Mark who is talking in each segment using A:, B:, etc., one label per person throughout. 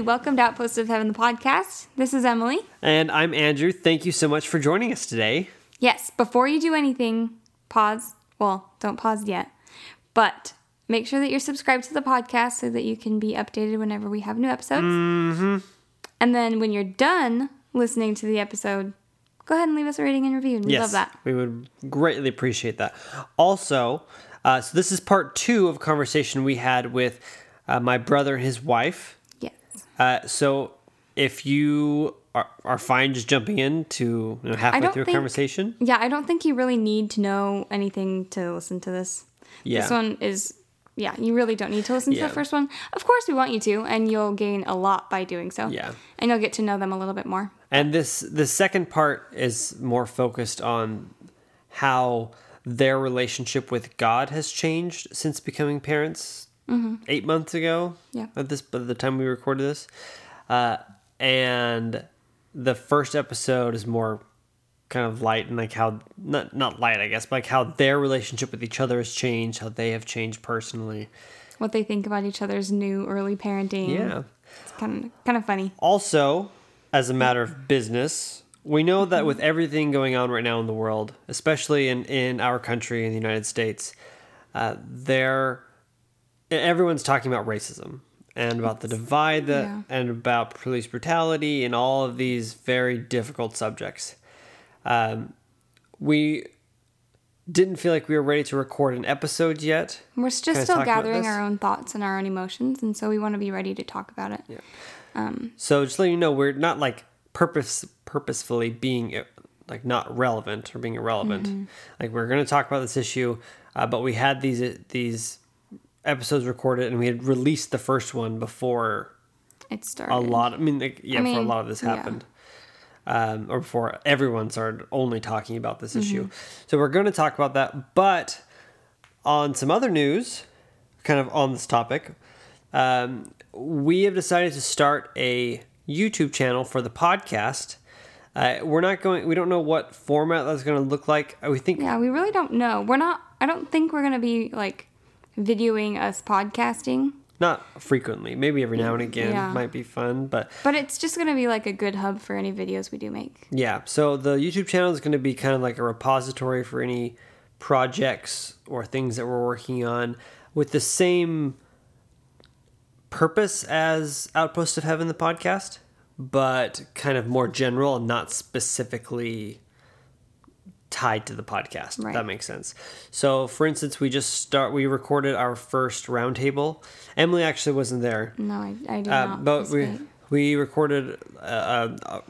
A: Welcome to Outposts of Heaven, the podcast. This is Emily.
B: And I'm Andrew. Thank you so much for joining us today.
A: Yes, before you do anything, pause. Well, don't pause yet, but make sure that you're subscribed to the podcast so that you can be updated whenever we have new episodes.
B: Mm-hmm.
A: And then when you're done listening to the episode, go ahead and leave us a rating and review. We
B: yes,
A: love that.
B: We would greatly appreciate that. Also, uh, so this is part two of a conversation we had with uh, my brother and his wife. Uh, so if you are, are fine just jumping in to you know, halfway through a conversation,
A: Yeah, I don't think you really need to know anything to listen to this.
B: Yeah.
A: This one is, yeah, you really don't need to listen to the first one. Of course, we want you to, and you'll gain a lot by doing so.
B: Yeah.
A: And you'll get to know them a little bit more.
B: And this the second part is more focused on how their relationship with God has changed since becoming parents eight months ago.
A: Mm-hmm. Yeah.
B: At this, by the time we recorded this, uh, and the first episode is more kind of light and like how not not light, I guess, but like how their relationship with each other has changed, how they have changed personally.
A: What they think about each other's new early parenting.
B: Yeah.
A: It's kind of, kind of funny.
B: Also, as a matter of business, we know that with everything going on right now in the world, especially in, in our country in the United States, uh, there everyone's talking about racism and about the divide that
A: yeah.
B: and about police brutality and all of these very difficult subjects. Um, we didn't feel like we were ready to record an episode yet.
A: We're just
B: Kinda
A: still gathering our own thoughts and our own emotions, and so we want to be ready to talk about it.
B: So just letting you know, we're not like purpose purposefully being uh, like not relevant or being irrelevant.
A: Mm-hmm.
B: Like we're going to talk about this issue, uh, but we had these uh, these episodes recorded and we had released the first one before
A: It started.
B: a lot. I mean, like, yeah,
A: I
B: before a lot of this
A: yeah.
B: happened. Um, or before everyone started only talking about this issue.
A: Mm-hmm.
B: So we're going to talk about that. But on some other news, kind of on this topic, um, we have decided to start a YouTube channel for the podcast. Uh, we're not going. We don't know what format that's going to look like. We think
A: Yeah, we really don't know. We're not, I don't think we're going to be like videoing us podcasting,
B: not frequently. Maybe every now and again
A: Yeah.
B: might be fun, but
A: but it's just going to be like a good hub for any videos we do make.
B: Yeah, so the YouTube channel is going to be kind of like a repository for any projects or things that we're working on with the same purpose as Outpost of Heaven, the podcast, but kind of more general and not specifically tied to the podcast. If
A: Right.
B: that makes sense. So, for instance, we just start. We recorded our first roundtable. Emily actually wasn't there.
A: No, I, I do
B: Uh,
A: not.
B: but we we recorded uh, uh,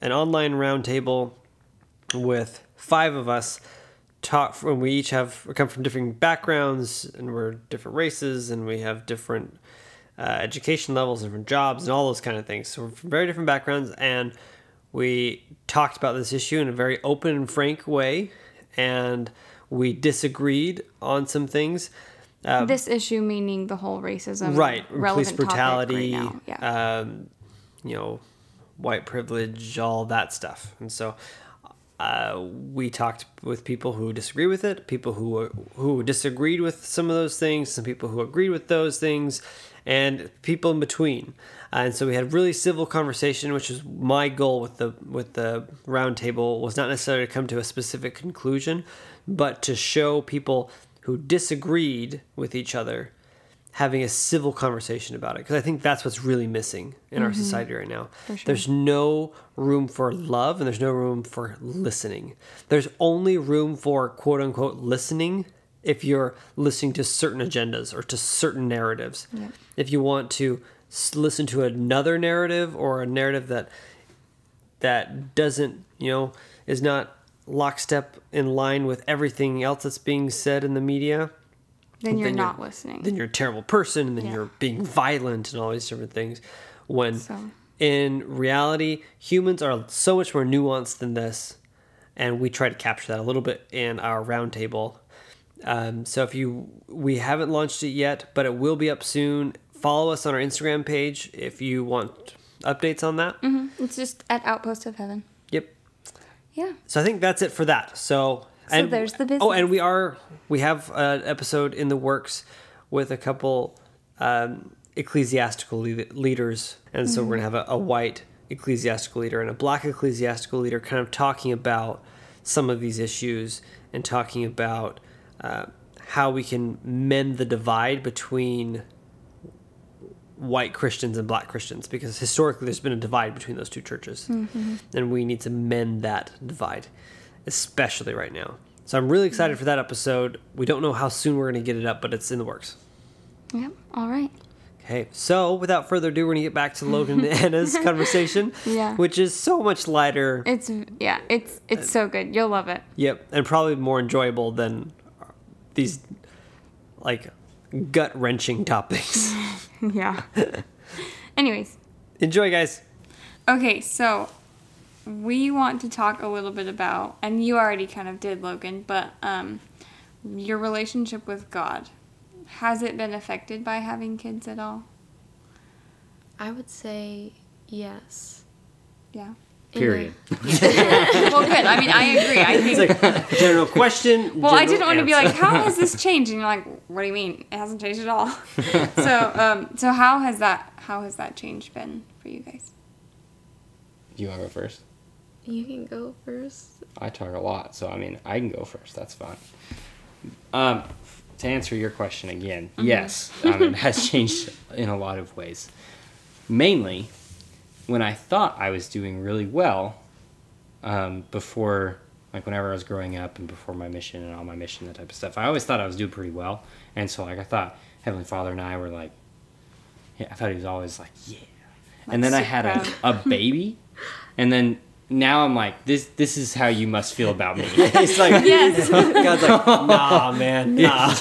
B: an online roundtable with five of us. Talk when we each have we come from different backgrounds and we're different races and we have different uh, education levels, different jobs, and all those kind of things. So we're from very different backgrounds, and we talked about this issue in a very open and frank way, and we disagreed on some things. Uh,
A: this issue meaning the whole racism,
B: right police brutality
A: topic right. Yeah.
B: um, you know white privilege all that stuff and so uh, we talked with people who disagree with it people who who disagreed with some of those things some people who agreed with those things and people in between uh, and so we had really civil conversation which is my goal with the with the roundtable was not necessarily to come to a specific conclusion but to show people who disagreed with each other having a civil conversation about it because I think that's what's really missing in our mm-hmm. society right now.
A: sure.
B: There's no room for love and there's no room for listening. There's only room for quote unquote listening if you're listening to certain agendas or to certain narratives. If you want to listen to another narrative or a narrative that that doesn't, you know, is not lockstep in line with everything else that's being said in the media,
A: then you're
B: then
A: not listening.
B: then you're a terrible person and then
A: Yeah.
B: you're being violent and all these different things when
A: So-
B: in reality, humans are so much more nuanced than this, and we try to capture that a little bit in our roundtable. Um, so if you we haven't launched it yet, but it will be up soon. Follow us on our Instagram page if you want updates on that.
A: It's just at Outpost of Heaven.
B: Yep.
A: Yeah.
B: So I think that's it for that. So
A: So there's the
B: Oh, and we are we have an episode in the works with a couple um, ecclesiastical le- leaders, and so we're gonna have a, a white ecclesiastical leader and a black ecclesiastical leader, kind of talking about some of these issues and talking about uh, how we can mend the divide between white Christians and black Christians because historically there's been a divide between those two churches. And we need to mend that divide, especially right now. So I'm really excited for that episode. We don't know how soon we're going to get it up, but it's in the works.
A: Yep. All right.
B: Okay, so without further ado, we're going to get back to Logan and Anna's conversation,
A: Yeah.
B: which is so much lighter.
A: It's yeah. It's it's so good. You'll love it.
B: Yep, and probably more enjoyable than these like gut wrenching topics.
A: yeah. Anyways,
B: Enjoy, guys.
A: okay. So we want to talk a little bit about, and you already kind of did, Logan, but um, your relationship with God. Has it been affected by having kids at all?
C: I would say yes.
A: Yeah.
C: In
D: Period.
A: well, good. I mean, I agree. I think.
B: It's like general question.
A: well, I didn't want to be like, how has this changed? And you're like, what do you mean? It hasn't changed at all. so, um, so how has that? How has that change been for you guys?
D: You want to go first?
C: You can go first.
D: I talk a lot, so I mean, I can go first. That's fine. Um, to answer your question again, yes, um, it has changed in a lot of ways. Mainly, when I thought I was doing really well, um, before, like whenever I was growing up and before my mission and all my mission, that type of stuff, I always thought I was doing pretty well. And so, like, I thought Heavenly Father and I were like, yeah, I thought he was always like, yeah. and then I had a, a baby, and then now I'm like, this this is how you must feel about me.
B: He's like,
A: Yes.
B: God's like, nah, man, nah.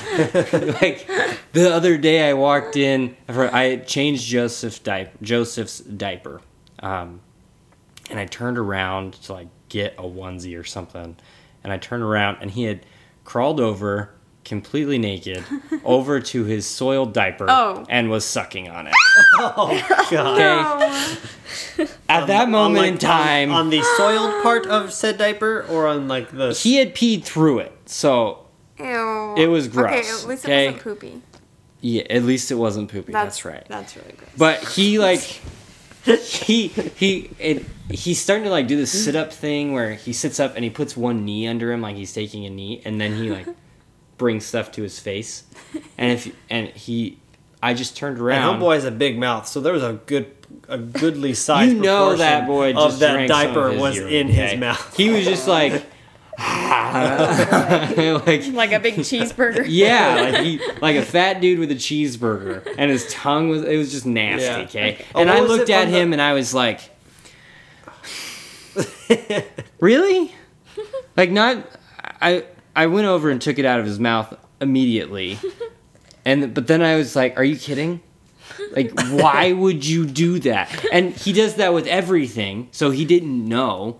D: like the other day I walked in, I changed Joseph's diaper, Joseph's diaper, um, and I turned around to like get a onesie or something, and I turned around and he had crawled over completely naked over to his soiled diaper
A: Oh.
D: and was sucking on it.
B: Oh God.
D: Okay. At that moment
B: like,
D: in time,
B: on, on the soiled part of said diaper, or on like the
D: he had peed through it, so
A: Ew.
D: It was gross.
A: Okay,
D: gross,
A: at least
D: okay?
A: it wasn't poopy.
D: yeah, at least it wasn't poopy. That's, right.
A: That's really gross.
D: But he like he he it, he's starting to like do this sit up thing where he sits up and he puts one knee under him like he's taking a knee and then he like brings stuff to his face and if and he I just turned around.
B: And homeboy has a big mouth, so there was a good, a goodly size.
D: you know that boy just
B: of that diaper was
D: urine,
B: in his mouth.
D: He was just like like
A: like a big cheeseburger.
D: Yeah, like he like a fat dude with a cheeseburger, and his tongue was it was just nasty.
B: Yeah.
D: Okay,
B: Oh,
D: and
B: what
D: I looked at
B: from the-
D: him and I was like, really? like not I I went over and took it out of his mouth immediately, and but then I was like, are you kidding? Like, why would you do that? And he does that with everything, so he didn't know.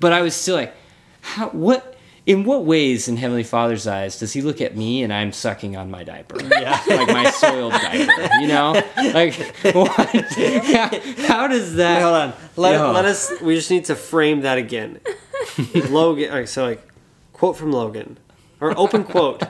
D: But I was still like, how, what? In what ways, in Heavenly Father's eyes, does he look at me and I'm sucking on my diaper?
B: Yeah.
D: like my soiled diaper, you know? Like, what? How, how does that?
B: Wait, hold on. Let,
D: No.
B: let us. We just need to frame that again. Logan. All right, so like, quote from Logan, or open quote.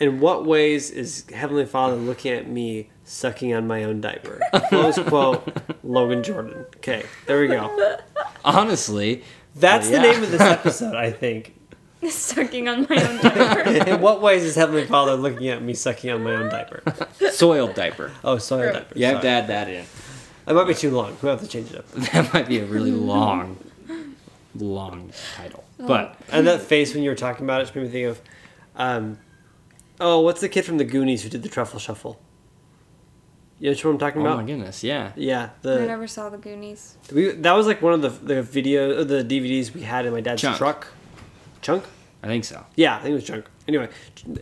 B: In what ways is Heavenly Father looking at me sucking on my own diaper? Close quote. Logan Jordan. Okay, there we go.
D: Honestly,
B: That's
D: Yeah.
B: the name of this episode, I think.
A: Sucking on my own diaper.
B: In what ways is Heavenly Father looking at me sucking on my own diaper?
D: soiled diaper.
B: Oh, soil diaper.
D: You have to add that in.
B: That might be too long. We have to change it up.
D: That might be a really long, long title. But
B: And that face when you were talking about it just made me think of, um, oh, what's the kid from the Goonies who did the truffle shuffle? You know what I'm talking
D: oh
B: about?
D: Oh my goodness, yeah.
B: Yeah,
A: I never saw the Goonies.
B: we, that was like one of the the video uh, the DVDs we had in my dad's
D: Chunk.
B: truck. Chunk?
D: I think so.
B: Yeah, I think it was Chunk. Anyway,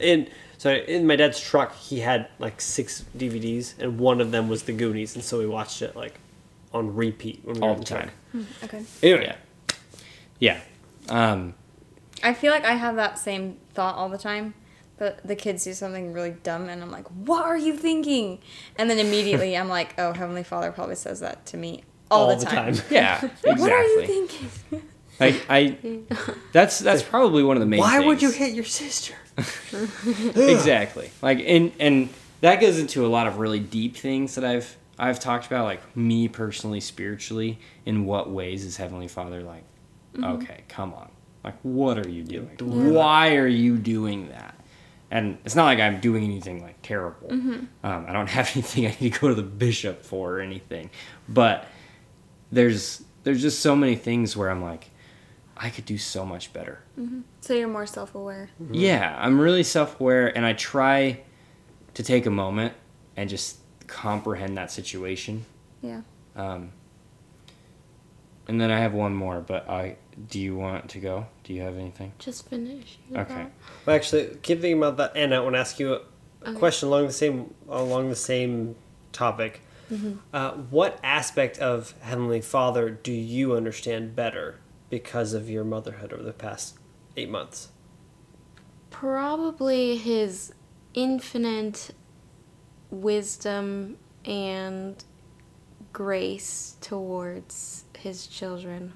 B: in so in my dad's truck, he had like six DVDs, and one of them was the Goonies, and so we watched it like on repeat when we
D: all
B: were
D: the
B: in truck.
D: time.
A: Okay.
B: Anyway,
D: Yeah. Yeah. Um,
A: I feel like I have that same thought all the time. But the kids do something really dumb, and I'm like, "What are you thinking?" And then immediately I'm like, "Oh, Heavenly Father probably says that to me all, the, time.
D: yeah. Exactly.
A: What are you thinking?
D: Like I, that's that's probably one of the main.
B: why would you hit your sister?
D: exactly like and and that goes into a lot of really deep things that i've i've talked about like me personally spiritually in what ways is heavenly father like mm-hmm. okay come on like what are you doing why are you doing that and it's not like i'm doing anything like terrible um, i don't have anything i need to go to the bishop for or anything but there's there's just so many things where i'm like i could do so much better
A: So you're more self-aware.
D: yeah, I'm really self aware and I try to take a moment and just comprehend that situation.
A: Yeah.
D: Um, and then I have one more, but I do you want to go? Do you have anything?
C: Just finish.
D: Okay.
C: thought.
B: Well, actually, keep thinking about that, and I want to ask you a, a
C: Okay.
B: question along the same along the same topic. Uh, what aspect of Heavenly Father do you understand better because of your motherhood over the past eight months?
C: Probably his infinite wisdom and grace towards his children.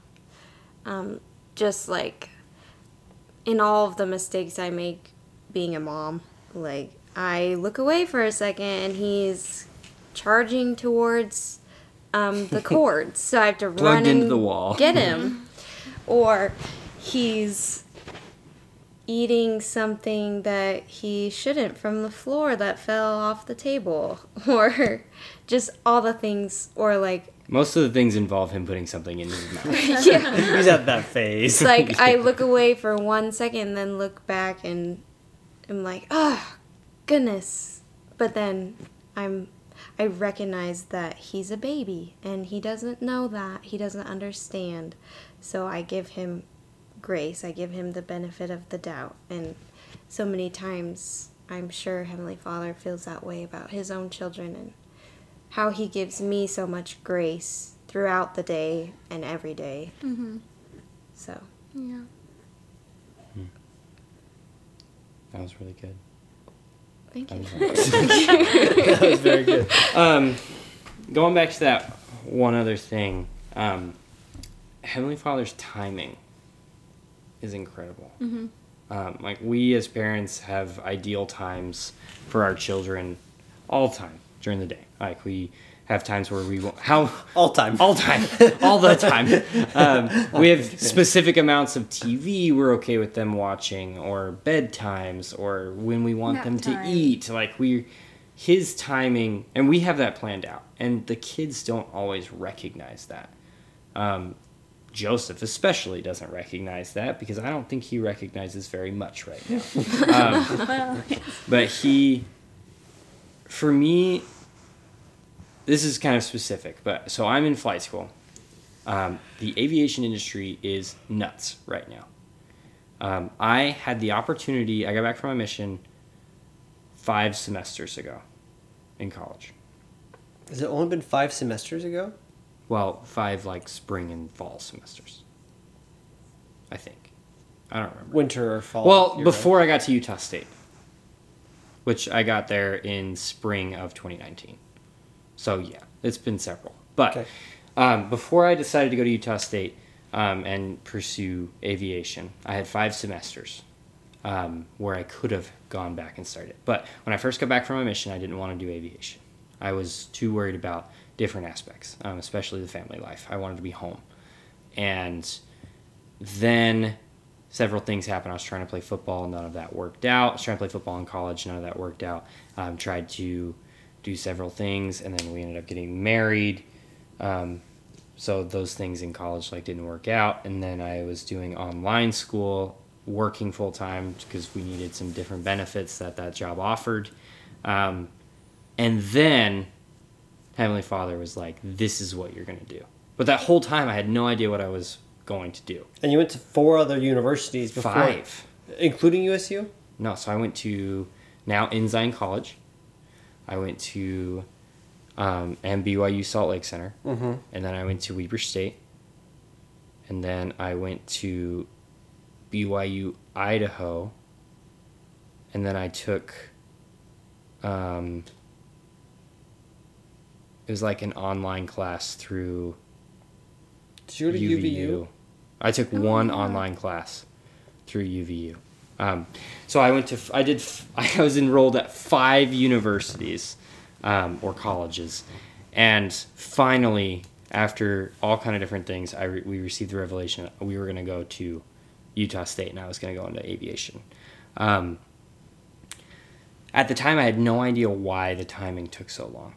C: Um, just like in all of the mistakes I make being a mom, like I look away for a second and he's charging towards um, the cords, so I have to run
D: into
C: and
D: the wall.
C: get him, or he's eating something that he shouldn't from the floor that fell off the table. Or just all the things. Or like
D: Most of the things involve him putting something in his mouth.
C: yeah.
B: He's at that phase.
C: it's like i look away for one second and then look back and i'm like oh goodness. But then i'm i recognize that he's a baby and he doesn't know that. He doesn't understand. So i give him grace. I give him the benefit of the doubt. And so many times i'm sure heavenly father feels that way about his own children and how he gives me so much grace throughout the day and every day. so
A: Yeah.
D: That was really good.
C: thank
D: That
C: you
D: was
B: that was very good.
D: um, going back to that one other thing, um, Heavenly Father's timing is incredible. Um, like we as parents have ideal times for our children all the time during the day. Like we have times where we won't how
B: All time.
D: all time, all the time. Um, we have specific amounts of TV we're okay with them watching, or bedtimes, or when we want
A: Nap
D: them to eat. Like we, his timing, and we have that planned out. And the kids don't always recognize that. Um, Joseph especially doesn't recognize that because I don't think he recognizes very much right now. Um, but he for me this is kind of specific but so i'm in flight school um, the aviation industry is nuts right now um, i had the opportunity i got back from my mission five semesters ago in college
B: Has it only been five semesters ago?
D: well five like spring and fall semesters i think i don't remember
B: Winter or fall?
D: Well, before I got to Utah State, which I got there in spring of 2019. So yeah, it's been several. But
B: Okay.
D: um, before I decided to go to Utah State um, and pursue aviation, I had five semesters um, where I could have gone back and started. But when I first got back from my mission, I didn't want to do aviation. I was too worried about different aspects, um, especially the family life. I wanted to be home, and then several things happened. I was trying to play football, none of that worked out. I was trying to play football in college, none of that worked out. Um, tried to do several things, and then we ended up getting married. Um, so those things in college like didn't work out, and then I was doing online school, working full time because we needed some different benefits that that job offered. Um, and then Heavenly Father was like, "This is what you're gonna do." But that whole time, I had no idea what I was going to do.
B: And you went to four other universities before,
D: Five.
B: including USU.
D: No, so I went to now Ensign College. I went to um, and BYU Salt Lake Center,
B: Mm-hmm.
D: and then I went to Weber State, and then I went to BYU Idaho, and then I took. Um, it was like an online class through
B: Did you to UVU?
D: I took one online class through UVU. Um, so I went to I did I was enrolled at five universities um, or colleges, and finally after all kind of different things, I re- we received the revelation we were going to go to Utah State, and I was going to go into aviation. Um, at the time, I had no idea why the timing took so long.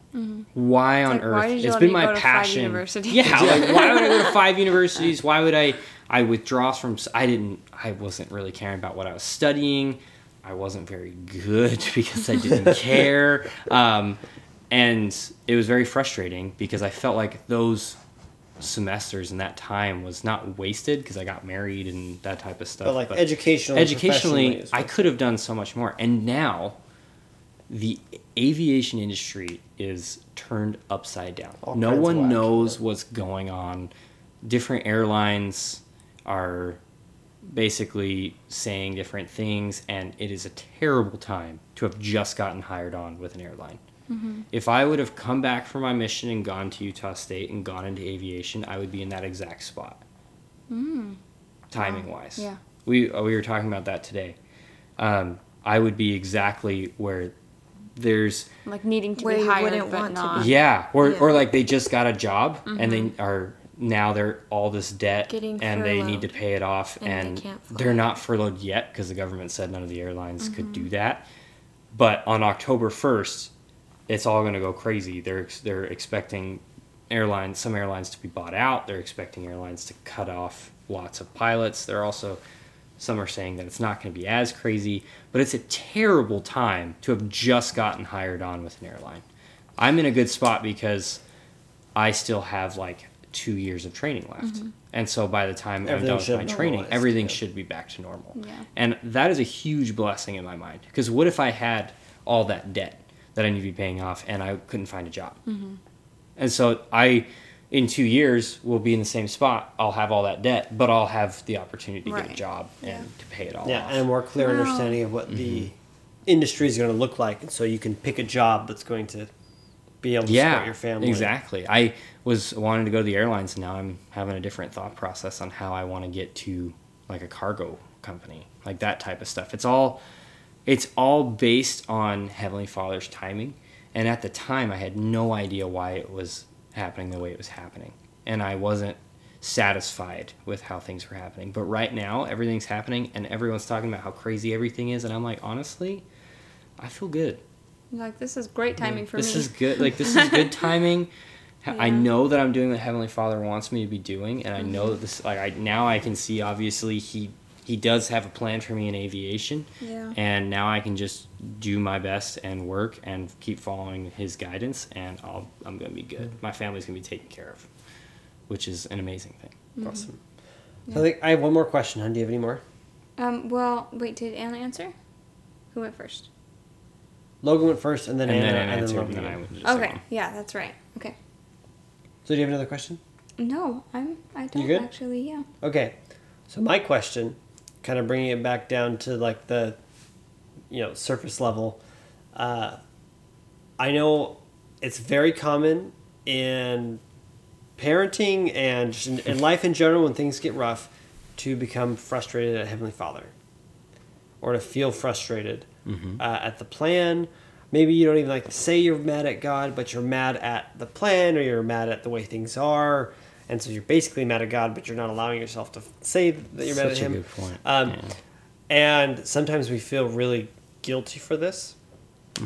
D: Why on
A: like,
D: earth?
A: why
D: it's been my passion. Yeah, like why would I go to five universities? Why would I? I withdraw from. I didn't. I wasn't really caring about what I was studying. I wasn't very good because I didn't care, um, and it was very frustrating because I felt like those semesters and that time was not wasted because I got married and that type of stuff.
B: But like educationally,
D: educationally, I could have done so much more. And now, the aviation industry is turned upside down.
B: All
D: no one knows what's going on. Different airlines are basically saying different things, and it is a terrible time to have just gotten hired on with an airline. If I would have come back from my mission and gone to Utah State and gone into aviation, I would be in that exact spot. Timing wise.
A: Yeah.
D: We, uh, we were talking about that today. Um, I would be exactly where there's
A: like needing to
C: Where
A: be
C: you
A: hired but not.
D: yeah, or
C: Yeah.
D: or like they just got a job and they are now they're all this debt
C: Getting
D: and they need to pay it off
C: And they
D: and,
C: fly.
D: they're not furloughed yet because the government said none of the airlines could do mm-hmm. that. But on October first, it's all going to go crazy. They're they're expecting airlines some airlines to be bought out. They're expecting airlines to cut off lots of pilots. They're also some are saying that it's not going to be as crazy, but it's a terrible time to have just gotten hired on with an airline. I'm in a good spot because I still have like two years of training left. And so by the time I'm done with my training, everything
B: yeah.
D: should be back to normal.
A: Yeah.
D: And that is a huge blessing in my mind. Because what if I had all that debt that I need to be paying off and I couldn't find a job? And so I, in two years, will be in the same spot. I'll have all that debt, but I'll have the opportunity to get a
A: Right.
D: job and to pay it all
B: Yeah,
D: off.
B: and a more clear
A: Wow.
B: understanding of what
D: Mm-hmm.
B: the industry is going to look like, and so you can pick a job that's going to be able to
D: yeah,
B: support your family.
D: Exactly. I was wanting to go to the airlines, and now I'm having a different thought process on how I want to get to like a cargo company, like that type of stuff. It's all, it's all based on Heavenly Father's timing, and at the time, I had no idea why it was happening the way it was happening, and I wasn't satisfied with how things were happening. But right now, everything's happening, and everyone's talking about how crazy everything is, and I'm like, honestly, I feel good
A: Like this is great timing for
D: this
A: me.
D: This is good like this is good timing Ha- i know that i'm doing what heavenly father wants me to be doing and i know mm-hmm. that this like i now i can see obviously he he does have a plan for me in aviation
A: Yeah.
D: and now i can just do my best and work and keep following his guidance and I'll, i'm gonna be good mm-hmm. my family's gonna be taken care of which is an amazing thing mm-hmm.
B: Awesome. So I think I have one more question. Hon. Do you have any more?
A: Um. Well, wait. Did Anna answer? Who went first?
B: Logan went first, and then
D: and
B: Anna,
D: then I
B: and then Logan.
D: and then i went to the
A: Okay.
D: one.
A: Yeah, that's right. Okay.
B: So do you have another question?
A: No, I'm. I don't
B: good?
A: actually. Yeah.
B: Okay. So my question, kind of bringing it back down to like the, you know, surface level. Uh, I know it's very common in parenting and just in, in life in general when things get rough to become frustrated at Heavenly Father or to feel frustrated uh, at the plan. Maybe you don't even like to say you're mad at God, but you're mad at the plan or you're mad at the way things are. And so you're basically mad at God, but you're not allowing yourself to say that you're mad at
D: Such a
B: Him.
D: good point.
B: Um,
D: Yeah.
B: And sometimes we feel really guilty for this.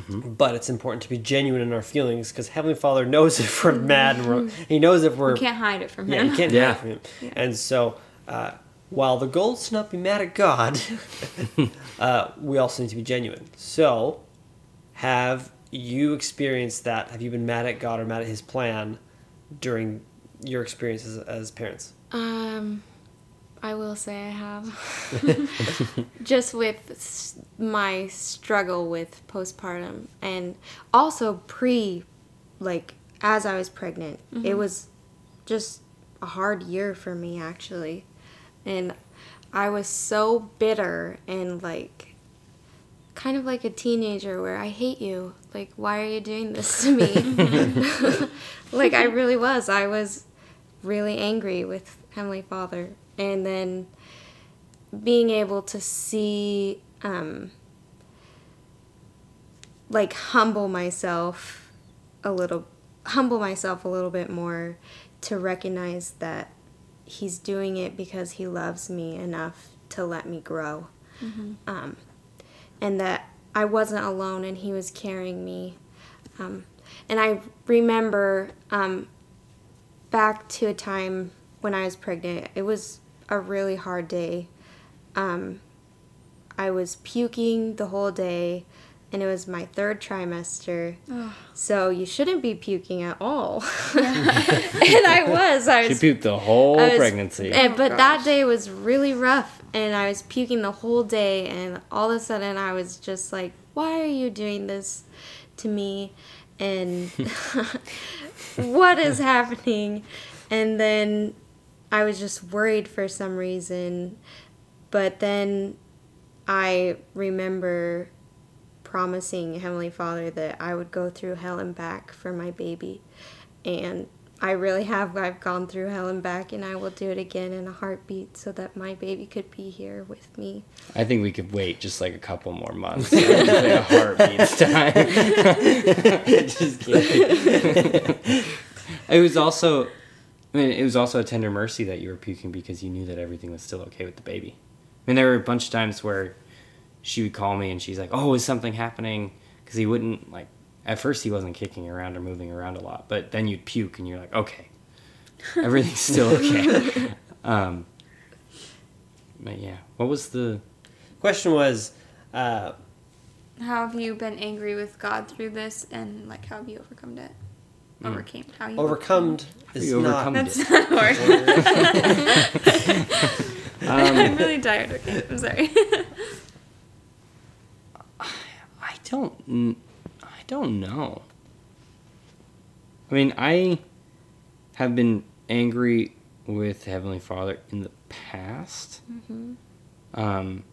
B: But it's important to be genuine in our feelings because Heavenly Father knows if we're mad and we're, He knows if we're
A: You can't hide it from
B: yeah,
A: him.
B: you can't
D: Yeah.
B: hide from him. And so, uh, while the goal is to not be mad at God, uh, we also need to be genuine. So, have you experienced that? Have you been mad at God or mad at His plan during your experiences as parents?
C: Um, I will say I have. Just with my struggle with postpartum and also pre, like, as I was pregnant. It was just a hard year for me actually. And I was so bitter and like kind of like a teenager where I hate you. Like why are you doing this to me? like I really was. I was really angry with Heavenly Father. And then being able to see um like humble myself a little humble myself a little bit more to recognize that he's doing it because he loves me enough to let me grow. Um, and that i wasn't alone and he was carrying me. Um, and i remember um, back to a time when i was pregnant it was a really hard day. Um, I was puking the whole day, and it was my third trimester. So you shouldn't be puking at all. and I was. I
D: She puked the whole
C: was-
D: pregnancy.
C: and- but oh,
A: gosh.
C: that day was really rough, and I was puking the whole day, and all of a sudden I was just like, "Why are you doing this to me?" And what is happening? And then I was just worried for some reason. But then I remember promising Heavenly Father that I would go through hell and back for my baby. And I really have. I've gone through hell and back, and I will do it again in a heartbeat so that my baby could be here with me.
D: I think we could wait just like a couple more months. like a heartbeat's time. just kidding. it was also, I mean, it was also a tender mercy that you were puking because you knew that everything was still okay with the baby. I mean, there were a bunch of times where she would call me and she's like, "Oh, is something happening?" Because he wouldn't like. At first, he wasn't kicking around or moving around a lot, but then you'd puke and you're like, "Okay, everything's still okay." um, but yeah, what was the?
B: Question was, uh,
A: How have you been angry with God through this, and like how have you overcome it? Overcame. How you
B: overcome is
D: You
B: not.
D: overcome
A: That's not a word.
D: Um,
A: I'm really tired. Okay, I'm sorry.
D: I don't. I don't know. I mean, I have been angry with Heavenly Father in the past. Um,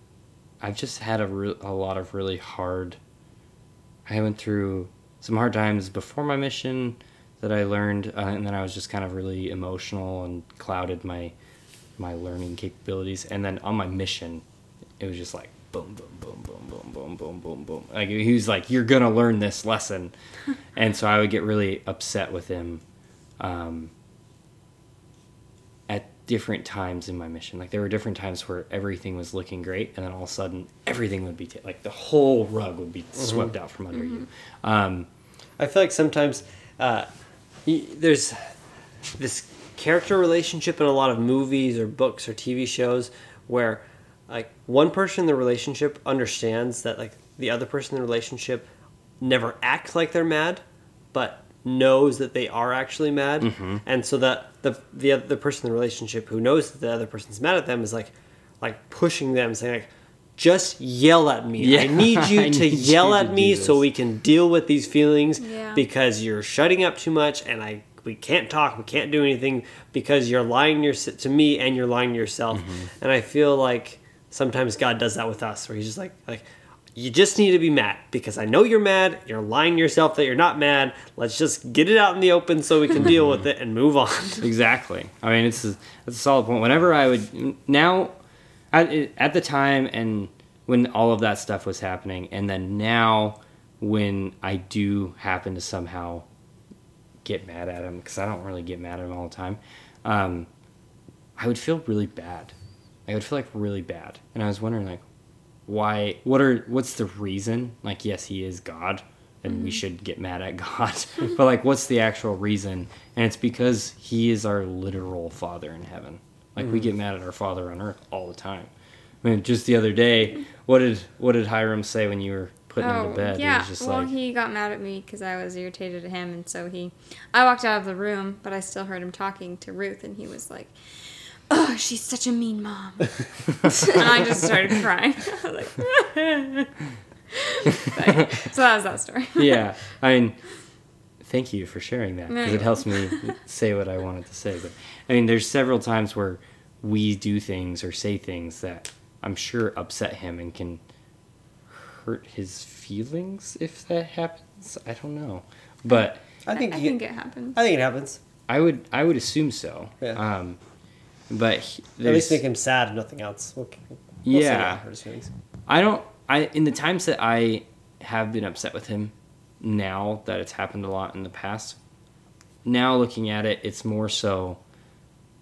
D: I've just had a, re- a lot of really hard. I went through some hard times before my mission that I learned, uh, and then I was just kind of really emotional and clouded my my learning capabilities. And then on my mission, it was just like boom, boom, boom, boom, boom, boom, boom, boom, boom. Like he was like, "You're gonna learn this lesson," and so I would get really upset with him. Um, at different times in my mission, like there were different times where everything was looking great, and then all of a sudden everything would be ta- like the whole rug would be swept out from under you. Um,
B: I feel like sometimes uh, y- there's this character relationship in a lot of movies or books or TV shows where like one person in the relationship understands that like the other person in the relationship never acts like they're mad, but knows that they are actually mad, and so that the the other person in the relationship who knows that the other person's mad at them is like like pushing them, saying like. Just yell at me. I need you
D: I
B: to
D: need
B: yell
D: you
B: at
D: to
B: me so we can deal with these feelings
A: Yeah.
B: because you're shutting up too much and I we can't talk, we can't do anything because you're lying your, to me and you're lying to yourself.
D: Mm-hmm.
B: And I feel like sometimes God does that with us where he's just like like you just need to be mad because I know you're mad. You're lying to yourself that you're not mad. Let's just get it out in the open so we can deal with it and move on.
D: Exactly. I mean, it's a, it's a solid point. Whenever I would now, at, at the time and when all of that stuff was happening, and then now when I do happen to somehow get mad at him because I don't really get mad at him all the time, um, I would feel really bad. I would feel like really bad, and I was wondering like, why? What are? What's the reason? Like, yes, he is God, and we mm-hmm. should get mad at God, but like, what's the actual reason? And it's because He is our literal Father in heaven. Like, we mm-hmm. get mad at our Father on earth all the time. I mean, just the other day, what did what did Hiram say when you were putting him to oh, bed? He
A: Oh, yeah.
D: was just
A: well,
D: like,
A: he got mad at me because I was irritated at him, and so he. I walked out of the room, but I still heard him talking to Ruth, and he was like, "Oh, she's such a mean mom," and I just started crying. I was like, But- so that was that story.
D: yeah. I mean, Thank you for sharing that because it helps me say what I wanted to say. But I mean, there's several times where we do things or say things that I'm sure upset him and can hurt his feelings if that happens. I don't know, but
B: I think
A: I,
B: you-
A: think it happens.
B: I think it happens.
D: I would I would assume so.
B: Yeah.
D: Um, but he-
B: At least make him sad, if nothing else. We'll, we'll
D: Yeah.
B: it hurt his feelings.
D: I don't. I in the times that I have been upset with him, now that it's happened a lot in the past. Now looking at it, it's more so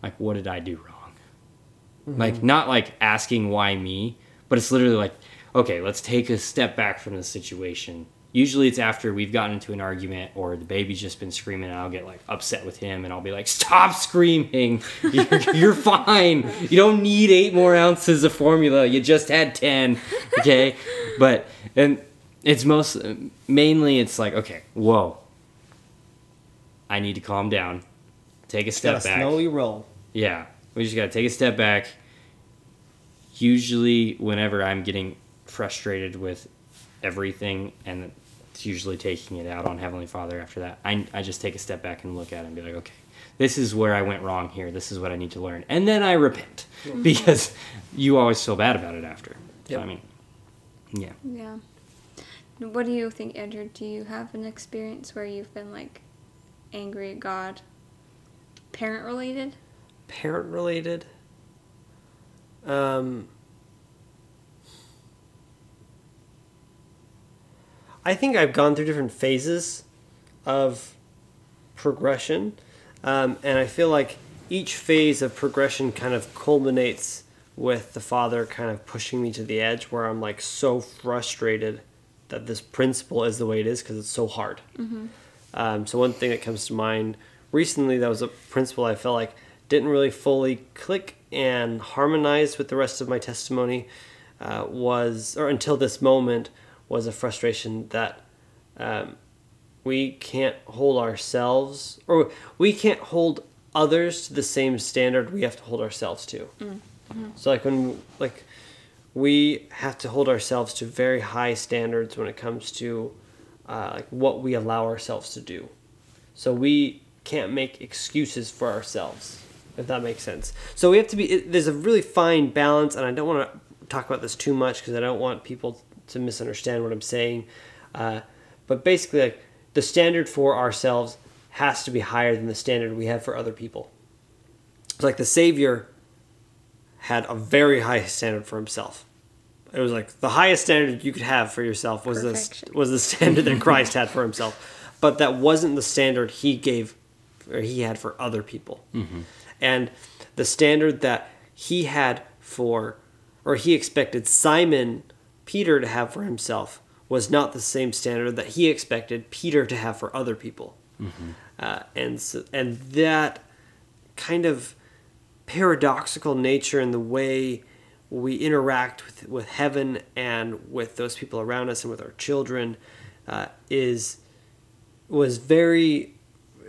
D: like, what did I do wrong? Mm-hmm. Like not like asking why me, but it's literally like, okay, let's take a step back from the situation. Usually it's after we've gotten into an argument or the baby's just been screaming and I'll get like upset with him and I'll be like, stop screaming. You're, you're fine. You don't need eight more ounces of formula. You just had 10. Okay. But, and it's most, mainly it's like, okay, whoa. I need to calm down. Take a step back.
B: slowly roll.
D: Yeah, we just gotta take a step back. Usually, whenever I'm getting frustrated with everything, and it's usually taking it out on Heavenly Father after that, I, I just take a step back and look at it and be like, okay, this is where I went wrong here. This is what I need to learn. And then I repent because you always feel bad about it after. So,
B: Yep.
D: I mean, yeah.
A: Yeah. What do you think, Andrew? Do you have an experience where you've been like angry at God? Parent related?
B: Parent related. Um, I think I've gone through different phases of progression, um, and I feel like each phase of progression kind of culminates with the father kind of pushing me to the edge where I'm like so frustrated that this principle is the way it is because it's so hard. Um, so one thing that comes to mind recently that was a principle I felt like didn't really fully click and harmonize with the rest of my testimony uh, was, or until this moment, was a frustration that um, we can't hold ourselves, or we can't hold others to the same standard we have to hold ourselves to. So like when like we have to hold ourselves to very high standards when it comes to uh, like what we allow ourselves to do. So we can't make excuses for ourselves, if that makes sense. So we have to be. It, there's a really fine balance, and I don't want to talk about this too much because I don't want people to misunderstand what I'm saying. Uh, but basically, like the standard for ourselves has to be higher than the standard we have for other people. It's like the Savior had a very high standard for himself. It was like the highest standard you could have for yourself was the was the standard that Christ had for himself, but that wasn't the standard he gave or he had for other people. And the standard that he had for or he expected Simon Peter to have for himself was not the same standard that he expected Peter to have for other people. Uh, and so, and that kind of paradoxical nature in the way we interact with, with heaven and with those people around us and with our children uh, is was very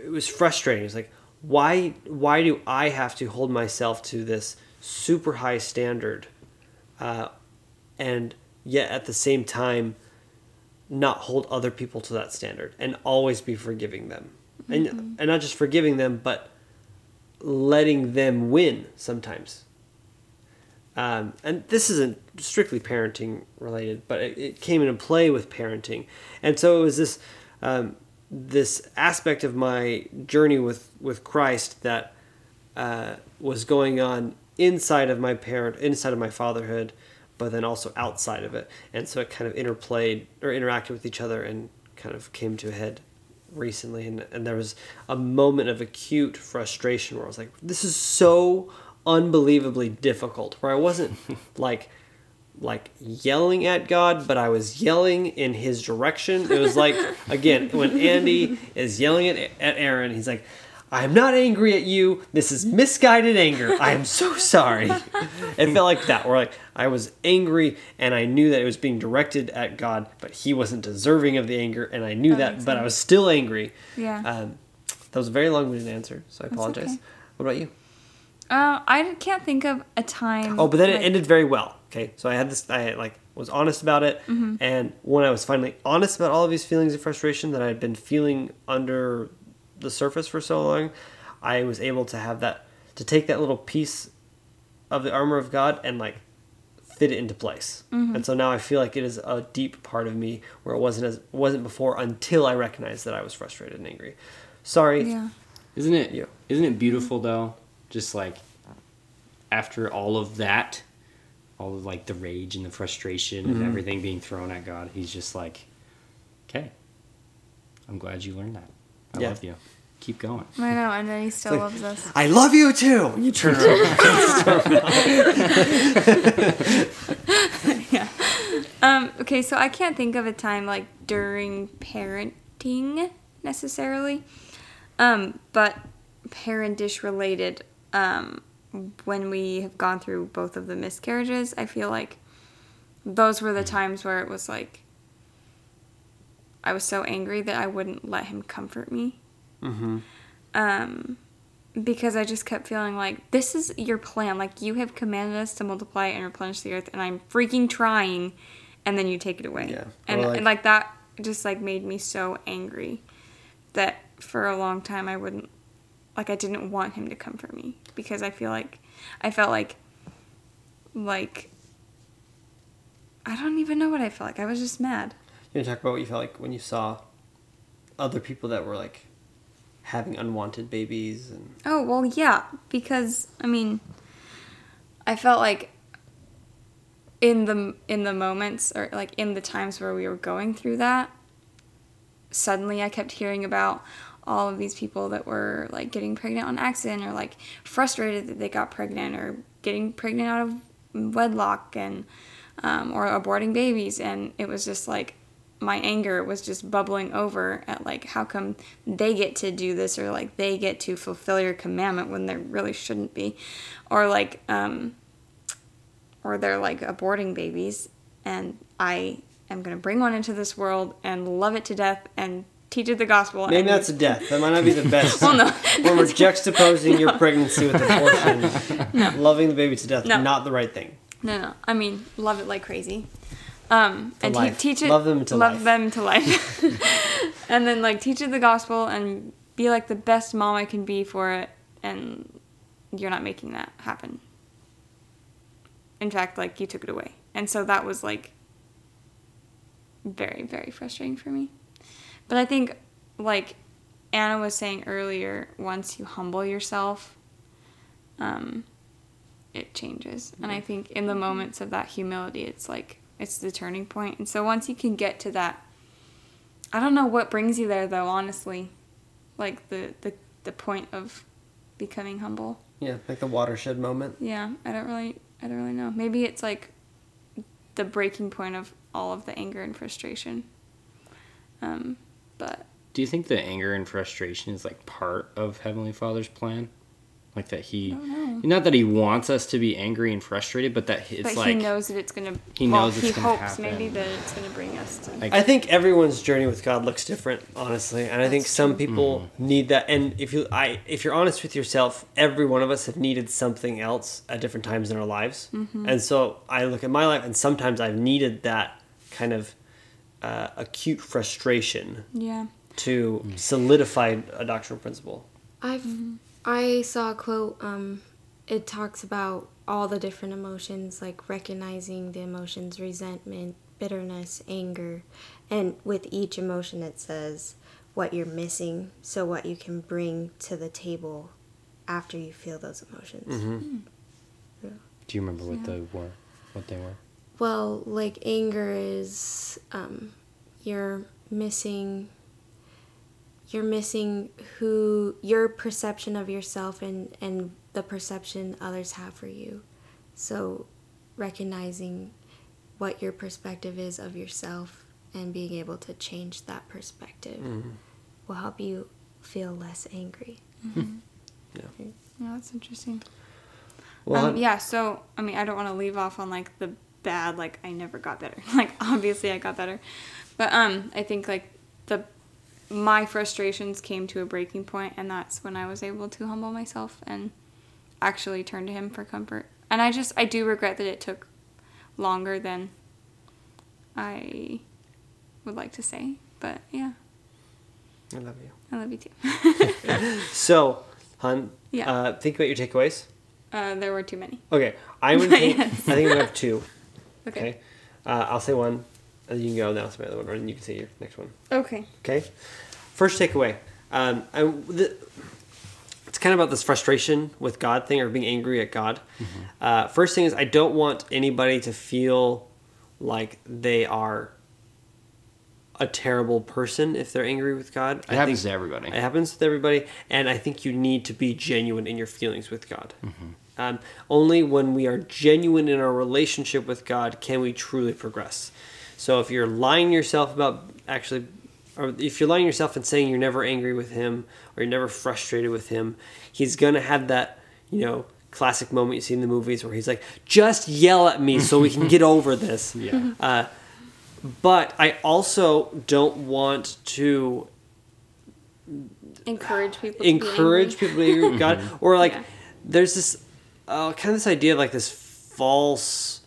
B: it was frustrating. It's like why why do i have to hold myself to this super high standard? Uh, and yet at the same time not hold other people to that standard and always be forgiving them. And and not just forgiving them but letting them win sometimes. Um, and this isn't strictly parenting related, but it, it came into play with parenting, and so it was this um, this aspect of my journey with with Christ that uh, was going on inside of my parent, inside of my fatherhood, but then also outside of it, and so it kind of interplayed or interacted with each other and kind of came to a head recently and, and there was a moment of acute frustration where I was like, this is so unbelievably difficult. Where I wasn't like like yelling at God, but I was yelling in his direction. It was like again, when Andy is yelling at, at Aaron, he's like, I'm not angry at you. This is misguided anger. I am so sorry. It felt like that, where like I was angry and I knew that it was being directed at God, but he wasn't deserving of the anger, and I knew that,
A: makes
B: but I was still angry.
A: Yeah.
B: Um, that was a very long-winded answer, so I apologize.
A: okay.
B: What about you?
A: Uh, I can't think of a time.
B: Oh, but then it ended very well. Okay, so I had this. I had like was honest about it. And when I was finally honest about all of these feelings of frustration that I had been feeling under the surface for so long, I was able to have that to take that little piece of the armor of God and like fit it into place. Mm-hmm. And so now I feel like it is a deep part of me where it wasn't as wasn't before until I recognized that I was frustrated and angry. Sorry.
A: Yeah.
D: Isn't it?
B: Yeah.
D: not it beautiful though? Just like after all of that, all of like the rage and the frustration and mm-hmm. everything being thrown at God, He's just like, "Okay, I'm glad you learned that. I
B: Yeah.
D: love you. Keep going."
A: I know, and then he still
B: like-
A: loves us.
B: I love you too. You turn around.
A: Um, okay, so I can't think of a time like during parenting necessarily, um, but parentish related. Um, when we have gone through both of the miscarriages, I feel like those were the times where it was like I was so angry that I wouldn't let him comfort me. Um, because I just kept feeling like this is your plan. Like you have commanded us to multiply and replenish the earth, and I'm freaking trying, and then you take it away.
B: Yeah.
A: And like- and like that just like made me so angry that for a long time I wouldn't like I didn't want him to comfort me because I feel like I felt like like I don't even know what I felt like. I was just mad.
B: You talk about what you felt like when you saw other people that were like having unwanted babies and
A: Oh, well, yeah, because I mean, I felt like in the in the moments or like in the times where we were going through that, suddenly I kept hearing about all of these people that were like getting pregnant on accident or like frustrated that they got pregnant or getting pregnant out of wedlock and um, or aborting babies. And it was just like my anger was just bubbling over at like how come they get to do this or like they get to fulfill your commandment when there really shouldn't be or like um or they're like aborting babies and i am going to bring one into this world and love it to death and teach it the gospel
B: maybe
A: and
B: that's a death. That might not be the best.
A: well no
B: when we're juxtaposing your pregnancy with abortion, loving the baby to death,
A: No.
B: not the right thing.
A: No, no. I mean, love it like crazy. Um, and
B: life.
A: teach it.
B: Love them to
A: love
B: life.
A: them to life. and then like teach it the gospel and be like the best mom I can be for it. And you're not making that happen. In fact, like you took it away, and so that was like very, very frustrating for me. But I think, like Anna was saying earlier, once you humble yourself, um, it changes. And I think in the moments of that humility, it's like it's the turning point. And so once you can get to that, I don't know what brings you there though. Honestly, like the the the point of becoming humble.
B: Yeah, like the watershed moment.
A: Yeah, I don't really I don't really know. Maybe it's like the breaking point of all of the anger and frustration. Um, but
D: Do you think the anger and frustration is like part of Heavenly Father's plan? Like that he, not that he wants us to be angry and frustrated, but that it's
A: but
D: like
A: he knows that it's gonna.
D: he
A: well,
D: knows it's
A: he
D: gonna
A: hopes
D: happen.
A: maybe that it's gonna bring us to.
D: Like-
B: I think everyone's journey with God looks different, honestly, and I think some people mm-hmm. need that. And if you, I, if you're honest with yourself, every one of us have needed something else at different times in our lives. Mm-hmm. And so I look at my life, and sometimes I've needed that kind of uh, acute frustration
A: yeah.
B: to mm. solidify a doctrinal principle.
C: I've I saw a quote. Um, it talks about all the different emotions, like recognizing the emotions, resentment, bitterness, anger, and with each emotion, it says what you're missing, so what you can bring to the table after you feel those emotions.
D: Do you remember what they were? What they were?
C: Well, like anger is um, you're missing you're missing who your perception of yourself and and the perception others have for you. So recognizing what your perspective is of yourself and being able to change that perspective will help you feel less angry.
A: Yeah, that's interesting.
B: Well,
A: um, yeah, so I mean, I don't want to leave off on like the bad, like I never got better. like obviously I got better, but um, I think like the my frustrations came to a breaking point, and that's when I was able to humble myself and actually turn to Him for comfort. And I just I do regret that it took longer than I would like to say. But yeah,
B: I love you.
A: I love you too.
B: So, hun,
A: Yeah.
B: uh, think about your takeaways.
A: uh, there were too many.
B: Okay, I'm gonna. Think,
A: Yes.
B: I think I'm have two.
A: Okay.
B: Okay, uh, I'll say one, you can go. And I'll my other one, and you can say your next one.
A: Okay.
B: Okay. First takeaway. Um, I, the, it's kind of about this frustration with God thing or being angry at God. Uh, first thing is, I don't want anybody to feel like they are a terrible person if they're angry with God.
D: It happens to everybody.
B: It happens with everybody, and I think you need to be genuine in your feelings with God. Um, only when we are genuine in our relationship with God can we truly progress. So if you're lying yourself about actually, or if you're lying yourself and saying you're never angry with Him or you're never frustrated with Him, He's gonna have that, you know, classic moment you see in the movies where He's like, "Just yell at me so we can get over this."
D: Yeah.
B: Uh, but I also don't want to
A: Encourage people. To
B: encourage
A: be
B: people to be angry with God, or like
A: Yeah.
B: there's this uh, kind of this idea of like this false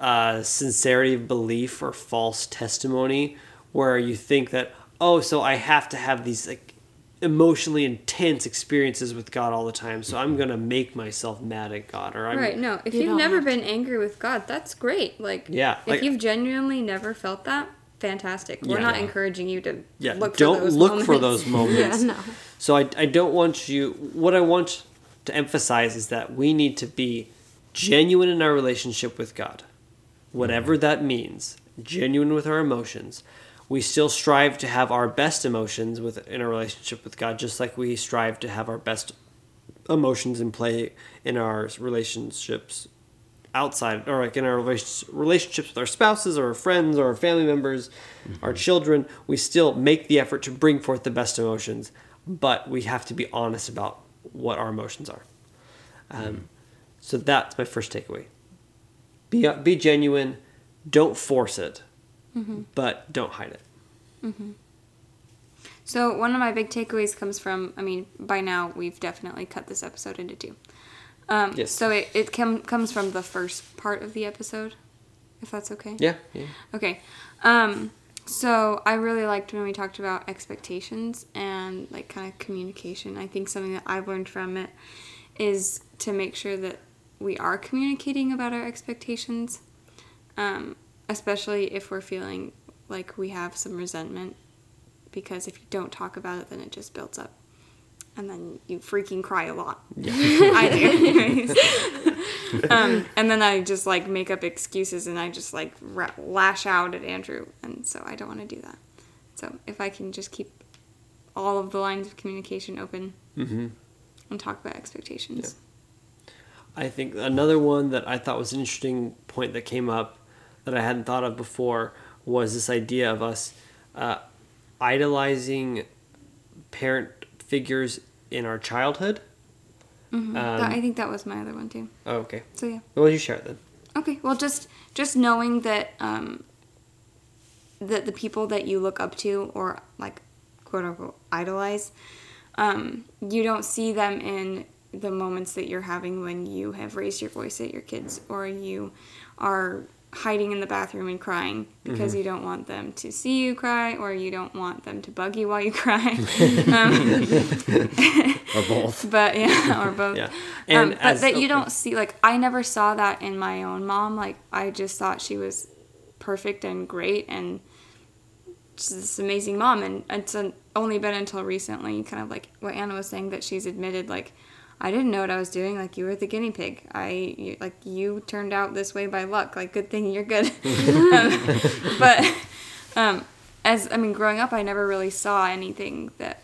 B: uh, sincerity of belief or false testimony, where you think that oh, so I have to have these like emotionally intense experiences with God all the time, so I'm gonna make myself mad at God, or I'm
A: Right. No, if
C: You
A: you have never been angry with God, that's great. Like,
B: Yeah,
A: if
B: like-
A: you've genuinely never felt that, fantastic. We're
B: Yeah.
A: not encouraging you to
B: yeah,
A: look
B: don't
A: for those
B: look
A: moments.
B: for those moments.
C: Yeah, no.
B: So I, I don't want you. What I want to emphasize is that we need to be genuine in our relationship with God, whatever that means. Genuine with our emotions. We still strive to have our best emotions with in our relationship with God, just like we strive to have our best emotions in play in our relationships outside or like in our relationships with our spouses or our friends or our family members our children we still make the effort to bring forth the best emotions but we have to be honest about what our emotions are um, so that's my first takeaway be, be genuine don't force it but don't hide it
A: So one of my big takeaways comes from. I mean, by now we've definitely cut this episode into two. Um,
B: Yes.
A: So it it com- comes from the first part of the episode, if that's okay.
B: yeah, yeah.
A: Okay. Um, so I really liked when we talked about expectations and like kind of communication. I think something that I've learned from it is to make sure that we are communicating about our expectations, um, especially if we're feeling like we have some resentment. Because if you don't talk about it, then it just builds up. And then you freaking cry a lot. I do, anyways. um, and then I just like make up excuses and I just like ra- lash out at Andrew, and so I don't want to do that. So if I can just keep all of the lines of communication open
B: Mm-hmm.
A: and talk about expectations.
B: I think another one that I thought was an interesting point that came up that I hadn't thought of before was this idea of us uh, idolizing parent figures in our childhood.
A: Mhm.
B: Um,
A: That- I think that was my other one too.
B: Oh, okay.
A: So yeah.
B: Well, you share it then.
A: Okay, well, just just knowing that um, that the people that you look up to or like quote unquote idolize, um, you don't see them in the moments that you're having when you have raised your voice at your kids or you are hiding in the bathroom and crying because you don't want them to see you cry or you don't want them to bug you while you cry. um,
D: or both.
A: but yeah, or both.
B: Yeah.
A: um,
B: And
A: but
B: as-
A: that you don't see, like, I never saw that in my own mom. Like, I just thought she was perfect and great and just this amazing mom. And it's an, only been until recently, kind of like what Anna was saying, that she's admitted, like, I didn't know what I was doing. Like, you were the guinea pig. I, you, like, you turned out this way by luck. Like, good thing you're good. um, but, um, as, I mean, growing up, I never really saw anything that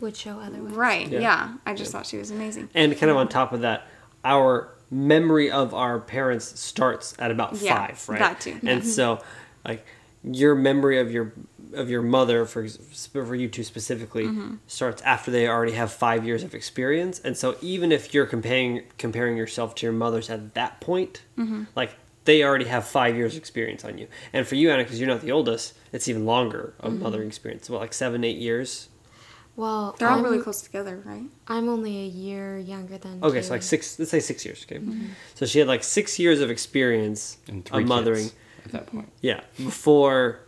C: Would show otherwise.
A: Right.
B: Yeah.
A: Yeah. I just thought she was amazing.
B: And kind of on top of that, our memory of our parents starts at about
A: Yeah,
B: five, right?
A: that too, yeah.
B: And so, like, your memory of your of your mother, for for you two specifically,
A: Mm-hmm.
B: starts after they already have five years of experience. And so, even if you're comparing comparing yourself to your mother's at that point,
A: Mm-hmm.
B: like they already have five years experience on you. And for you, Anna, because you're not the oldest, it's even longer of
A: Mm-hmm.
B: mothering experience. What, like seven, eight years?
C: Well,
A: They're all
C: I'm,
A: really close together, right?
C: I'm only a year younger than.
B: Okay,
C: Kaylee.
B: so like six. Let's say six years. Okay, so she had like six years of experience
D: And three
B: of mothering,
D: kids. at that point.
B: Yeah, before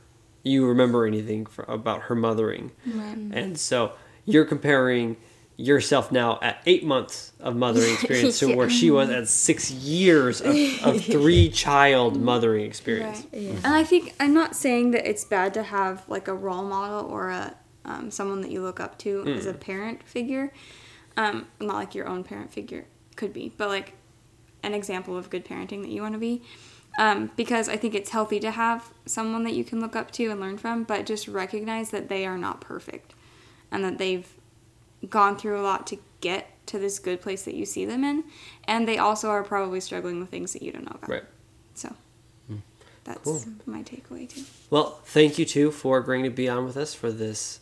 B: you remember anything for, about her mothering.
A: Right.
B: And so you're comparing yourself now at eight months of mothering experience to where she was at six years of, of three child mothering experience.
A: Right. And I think I'm not saying that it's bad to have like a role model or a um, someone that you look up to as a parent figure. Um, not like your own parent figure could be, but like an example of good parenting that you want to be. Um, because I think it's healthy to have someone that you can look up to and learn from, but just recognize that they are not perfect and that they've gone through a lot to get to this good place that you see them in. And they also are probably struggling with things that you don't know about.
B: Right.
A: So that's
B: Cool.
A: my takeaway too.
B: Well, thank you too for agreeing to be on with us for this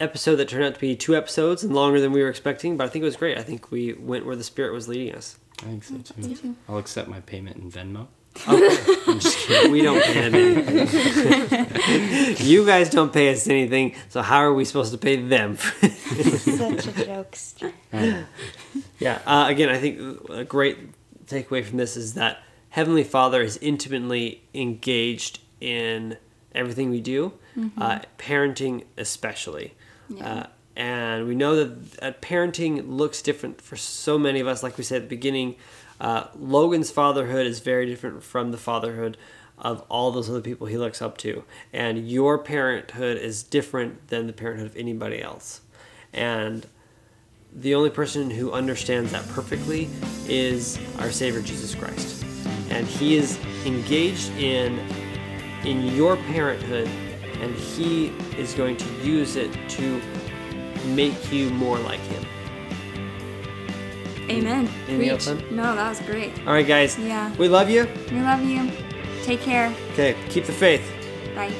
B: episode that turned out to be two episodes and longer than we were expecting, but I think it was great. I think we went where the spirit was leading us.
D: I think so too. I'll accept my payment in Venmo.
B: Okay.
D: I'm just kidding.
B: we don't pay them anything. you guys don't pay us anything, so how are we supposed to pay them?
C: Such a jokester.
B: yeah. Uh, again, I think a great takeaway from this is that Heavenly Father is intimately engaged in everything we do, uh, parenting especially. Uh, and we know that uh, parenting looks different for so many of us. Like we said at the beginning, uh, Logan's fatherhood is very different from the fatherhood of all those other people he looks up to. And your parenthood is different than the parenthood of anybody else. And the only person who understands that perfectly is our Savior Jesus Christ. And he is engaged in in your parenthood and he is going to use it to make you more like him.
A: Amen.
B: Anything else, hon?
A: No, that was great.
B: All right guys.
A: Yeah.
B: We love you.
A: We love you. Take care.
B: Okay, keep the faith.
A: Bye.